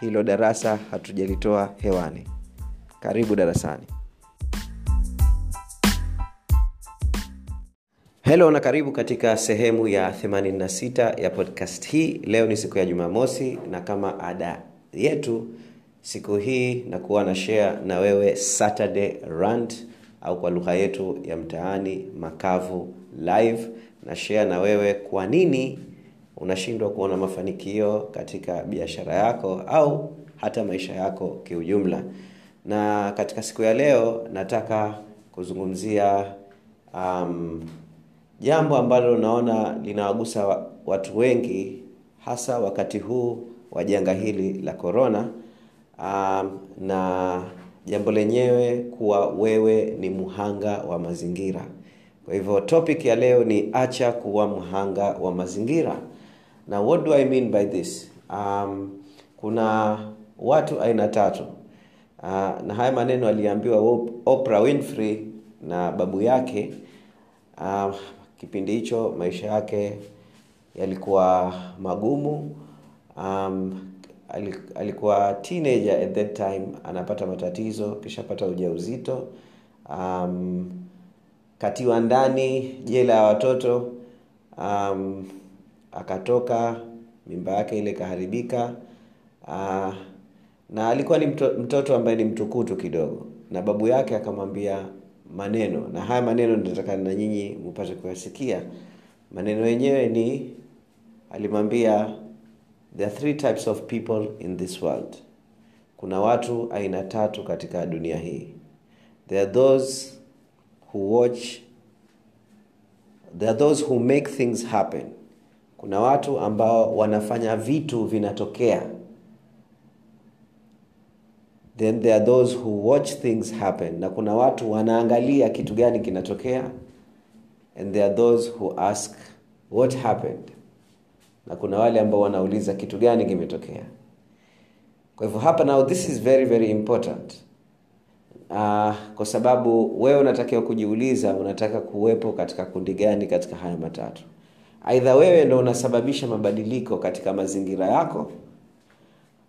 hilo darasa hatujalitoa hewani. Karibu darasani. Helo na karibu katika sehemu ya 86 ya podcast hii. Leo ni siku ya jumamosi na kama ada yetu siku hii nakuwa na share na wewe saturday rant au kwa lugha yetu ya mtaani makavu live na share na wewe kwa nini unashindwa kuona mafanikio katika biashara yako au hata maisha yako kiujumla. Na katika siku ya leo nataka kuzungumzia um, jambo ambalo naona linawagusa watu wengi hasa wakati huu wa janga hili la korona um, na jambo lenyewe kuwa wewe ni mhanga wa mazingira. Kwa hivyo topic ya leo ni acha kuwa mhanga wa mazingira na what do i mean by this? Um, kuna watu aina tatu. Uh, na haya maneno aliambiwa oprah winfrey na babu yake. Uh, kipindi hicho maisha yake yalikuwa magumu. Um, alikuwa teenager at that time anapata matatizo kishapata ujauzito. Um, katiwa ndani jela ya watoto. Um, akatoka mimba yake ile ikaharibika. Uh, na alikuwa ni mto, mtoto ambaye ni mtukutu kidogo. Na babu yake akamwambia maneno na haya maneno nataka na nyinyi mupate kuyasikia. Maneno yenyewe ni alimwambia there are three types of people in this world. Kuna watu aina tatu katika dunia hii. There are those who watch there are those who make things happen kuna watu ambao wanafanya vitu vinatokea. Then there are those who watch things happen. Na kuna watu wanaangalia kitu gani kinatokea. And there are those who ask what happened. Na kuna wale ambao wanauliza kitu gani kimetokea. Kwa hivyo hapa now this is very very important. Uh, kwa sababu wewe unatakiwa kujiuliza unataka kuwepo katika kundi gani katika haya matatu aidha wewe ndo unasababisha mabadiliko katika mazingira yako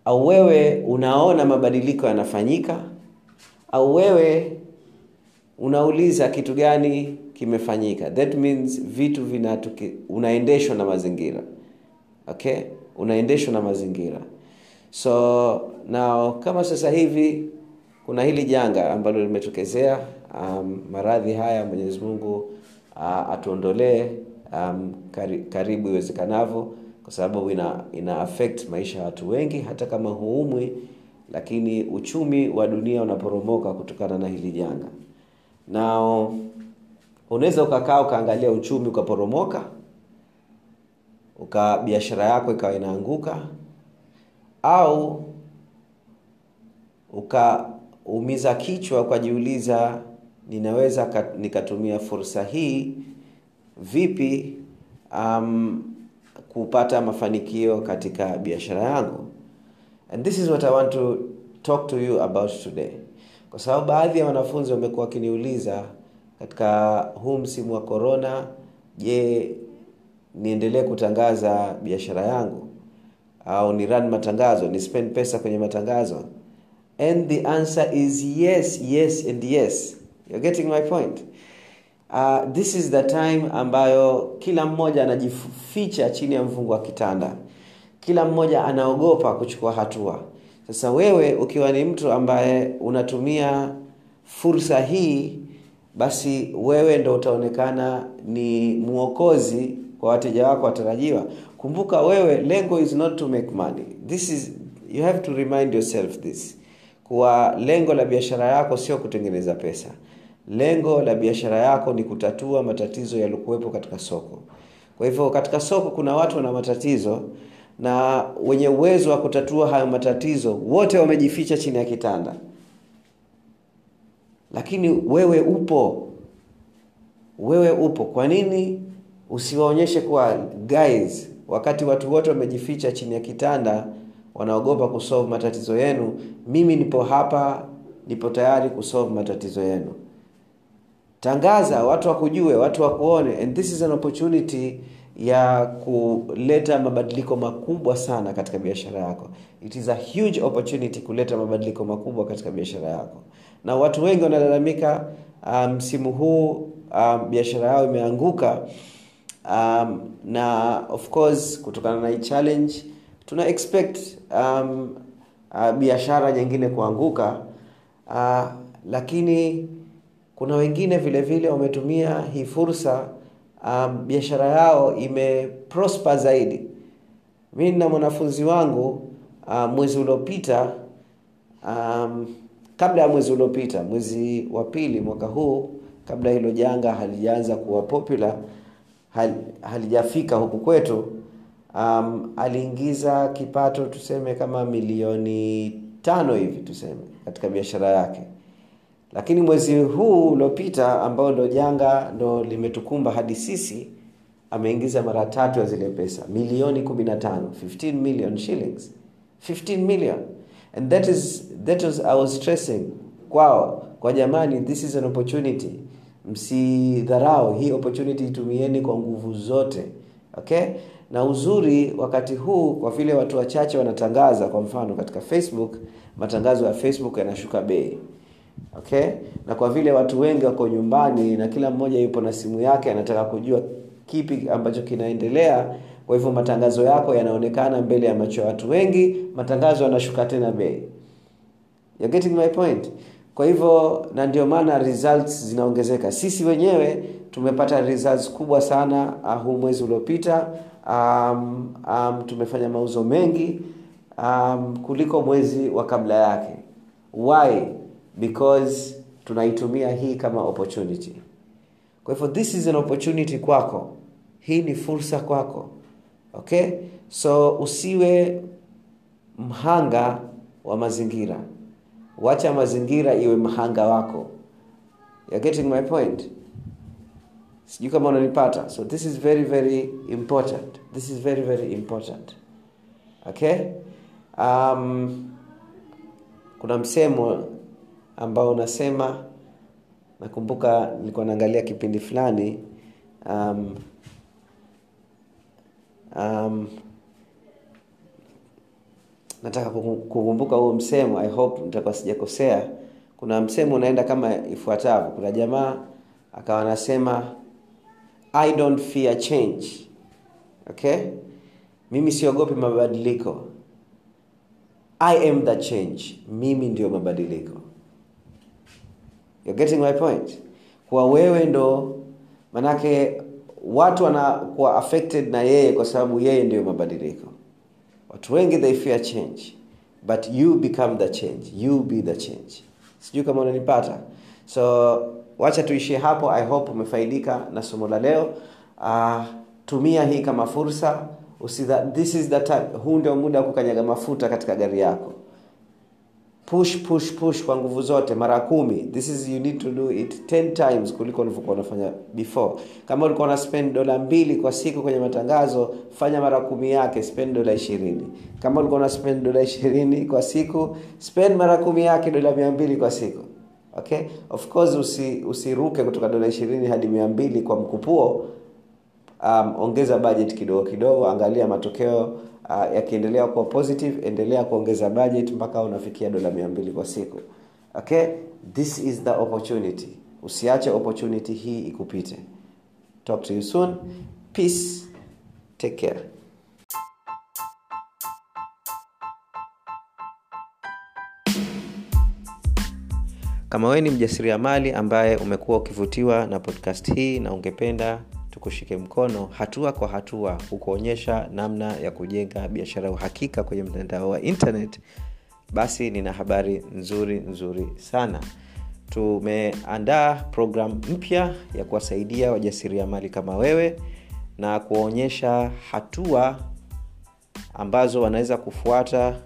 au wewe unaona mabadiliko yanafanyika au wewe unauliza kitu gani kimefanyika. That means vitu vinatuki, unaendeshwa na mazingira. Okay? Unaendeshwa na mazingira. So now kama sasa hivi kuna hili janga ambalo limetokezea um, maradhi haya mwenyezi mungu uh, atuondolee um, kari, karibu iwezekanavyo kwa sababu ina, ina affect maisha ya watu wengi hata kama huumwi lakini uchumi wa dunia unaporomoka kutokana na hili janga. Nao unaweza ukakaa ukaangalia uchumi ukaporomoka uka biashara yako ikawa inaanguka au ukaumiza kichwa ukajiuliza ninaweza ka- nikatumia fursa hii vipi um, kupata mafanikio katika biashara yangu. And this is what i want to talk to you about today. Kwa sababu baadhi ya wanafunzi wamekuwa wakiniuliza katika huu msimu wa corona je niendelee kutangaza biashara yangu? Au ni run matangazo ni spend pesa kwenye matangazo? And the answer is yes yes and yes. You're getting my point uh, this is the time ambayo kila mmoja anajificha chini ya mfungo wa kitanda. Kila mmoja anaogopa kuchukua hatua. Sasa wewe ukiwa ni mtu ambaye unatumia fursa hii basi wewe ndo utaonekana ni mwokozi kwa wateja wako watarajiwa. Kumbuka wewe lengo is not to make money. This is you have to remind yourself this. Kuwa lengo la biashara yako sio kutengeneza pesa lengo la biashara yako ni kutatua matatizo yaliokuwepo katika soko. Kwa hivyo katika soko kuna watu wana matatizo na wenye uwezo wa kutatua hayo matatizo wote wamejificha chini ya kitanda. Lakini wewe upo. Wewe upo. Kwa nini? Usiwaonyeshe kuwa guys. Wakati watu wote wamejificha chini ya kitanda wanaogopa kusolve matatizo yenu mimi nipo hapa nipo tayari kusolve matatizo yenu tangaza watu wakujue watu wakuone. And this is an opportunity ya kuleta mabadiliko makubwa sana katika biashara yako. It is a huge opportunity kuleta mabadiliko makubwa katika biashara yako. Na watu wengi wanalalamika msimu um, huu um, biashara yao imeanguka. Um, na of course kutokana na hii challenge tuna expect um, uh, biashara nyingine kuanguka. Uh, lakini kuna wengine vile vile wametumia hii fursa um, biashara yao imeprosper zaidi. Mi na mwanafunzi wangu uh, mwezi uliopita um, kabla ya mwezi uliopita mwezi wa pili mwaka huu kabla hilo janga halijaanza kuwa popular hal, halijafika huku kwetu um, aliingiza kipato tuseme kama milioni tano hivi tuseme katika biashara yake lakini mwezi huu uliopita ambao ndo janga ndo limetukumba hadi sisi ameingiza mara tatu ya zile pesa. Milioni 15 15 million shillings. 15 million. And that is that was I was stressing kwao kwa jamani this is an opportunity. Msidharau hii opportunity itumieni kwa nguvu zote. Okay? Na uzuri wakati huu kwa vile watu wachache wanatangaza kwa mfano katika facebook matangazo ya facebook yanashuka bei okay? Na kwa vile watu wengi wako nyumbani na kila mmoja yupo na simu yake anataka kujua kipi ambacho kinaendelea kwa hivyo matangazo yako yanaonekana mbele ya macho ya watu wengi matangazo yanashuka tena bei. You're getting my point? Kwa hivyo na ndio maana results zinaongezeka. Sisi wenyewe tumepata results kubwa sana uh, huu mwezi uliopita. Um, um, tumefanya mauzo mengi um, kuliko mwezi wa kabla yake. Why because tunaitumia hii kama opportunity. Kwa hivyo this is an opportunity kwako. Hii ni fursa kwako. Okay? So usiwe mhanga wa mazingira. Wacha mazingira iwe mhanga wako. You're getting my point? Sijui kama unanipata. So this is very very important. This is very very important. Okay? Um, kuna msemo ambao unasema nakumbuka nilikuwa naangalia kipindi fulani um, um, nataka kukumbuka huo msemo i hope nitakuwa sijakosea. Kuna msemo unaenda kama ifuatavyo. Kuna jamaa akawa anasema i don't fear change. Okay? Mimi siogopi mabadiliko. I am the change. Mimi ndio mabadiliko You're getting my point. Kuwa wewe ndo manake watu wanakuwa affected na yeye kwa sababu yeye ndio mabadiliko. Watu wengi they fear change. But you become the change. You be the change. Sijui kama unanipata. So wacha tuishie hapo. I hope umefaidika na somo la leo. Uh, tumia hii kama fursa. Usitha, this is the time. Huu ndio muda wa kukanyaga mafuta katika gari yako push push push kwa nguvu zote mara kumi. This is you need to do it 10 times kuliko ulivyokuwa unafanya before. Kama ulikuwa una spend dola mbili kwa siku kwenye matangazo fanya mara kumi yake spend dola ishirini. Kama ulikuwa una spend dola ishirini kwa siku spend mara kumi yake dola mia mbili kwa siku. Okay? Of course usi, usiruke kutoka dola ishirini hadi mia mbili kwa mkupuo. Um, ongeza budget kidogo kidogo angalia matokeo uh, yakiendelea kuwa positive endelea kuongeza budget mpaka unafikia dola mia mbili kwa siku. Okay? This is the opportunity. Usiache opportunity hii ikupite. Talk to you soon. Peace. Take care. Kama wewe ni mjasiriamali ambaye umekuwa ukivutiwa na podcast hii na ungependa tukushike mkono hatua kwa hatua kukuonyesha namna ya kujenga biashara ya uhakika kwenye mtandao wa internet. Basi nina habari nzuri nzuri sana. Tumeandaa programu mpya ya kuwasaidia wajasiriamali kama wewe na kuwaonyesha hatua ambazo wanaweza kufuata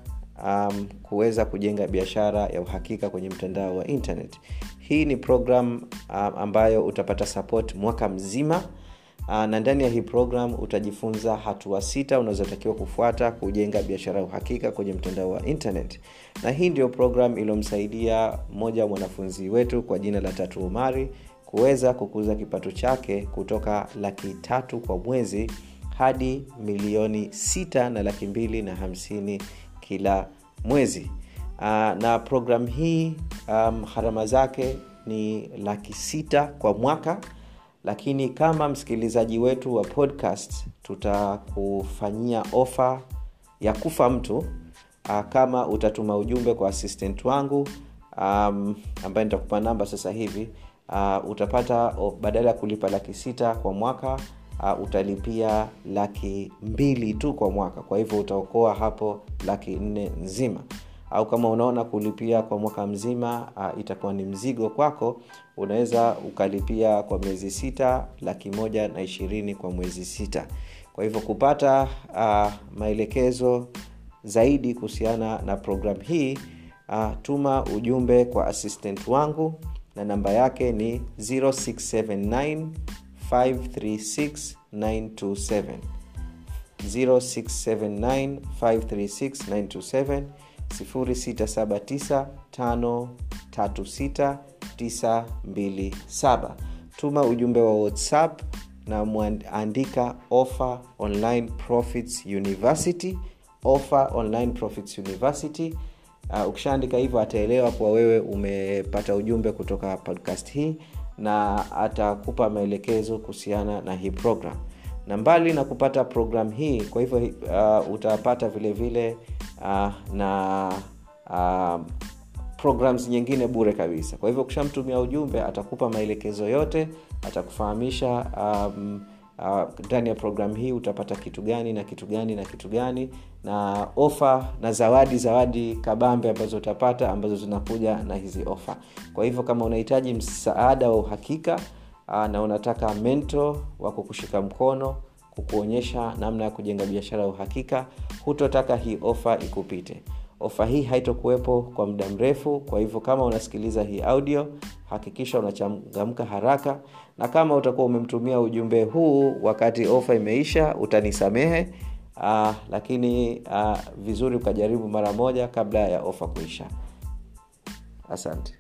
um, kuweza kujenga biashara ya uhakika kwenye mtandao wa internet. Hii ni program um, ambayo utapata support mwaka mzima na ndani ya hii program utajifunza hatua sita unazotakiwa kufuata kujenga biashara ya uhakika kwenye mtandao wa internet. Na hii ndio program iliyomsaidia mmoja wa mwanafunzi wetu kwa jina la tatu umari kuweza kukuza kipato chake kutoka laki tatu kwa mwezi hadi milioni sita na laki mbili na hamsini kila mwezi. Uh, na program hii um, harama zake ni laki sita kwa mwaka lakini kama msikilizaji wetu wa podcast tutakufanyia ofa ya kufa mtu uh, kama utatuma ujumbe kwa assistant wangu um, ambaye nitakupa namba sasa hivi uh, utapata oh, badala ya kulipa laki sita kwa mwaka uh, utalipia laki mbili tu kwa mwaka. Kwa hivyo utaokoa hapo laki nne nzima au kama unaona kulipia kwa mwaka mzima uh, itakuwa ni mzigo kwako unaweza ukalipia kwa miezi sita laki moja na ishirini kwa mwezi sita. Kwa hivyo kupata uh, maelekezo zaidi kuhusiana na programu hii uh, tuma ujumbe kwa assistant wangu na namba yake ni 0679 536 927 0679 536 927 0679536927 tuma ujumbe wa whatsapp na mwandika offer online profits university offer online profits university. Uh, ukishaandika hivyo ataelewa kuwa wewe umepata ujumbe kutoka podcast hii na atakupa maelekezo kuhusiana na hii program. Na mbali na kupata program hii kwa hivyo uh, utapata vile vile uh, na uh, programs nyingine bure kabisa. Kwa hivyo ukishamtumia ujumbe atakupa maelekezo yote atakufahamisha um, ndani uh, ya programu hii utapata kitu gani na kitu gani na kitu gani na ofa na zawadi zawadi kabambe ambazo utapata ambazo zinakuja na hizi ofa. Kwa hivyo kama unahitaji msaada wa uhakika uh, na unataka mento wa kukushika mkono kukuonyesha namna ya kujenga biashara ya uhakika hutotaka hii ofa ikupite. Ofa hii haitokuwepo kwa muda mrefu kwa hivyo kama unasikiliza hii audio hakikisha unachangamka haraka na kama utakuwa umemtumia ujumbe huu wakati ofa imeisha utanisamehe uh, lakini uh, vizuri ukajaribu mara moja kabla ya ofa kuisha. Asante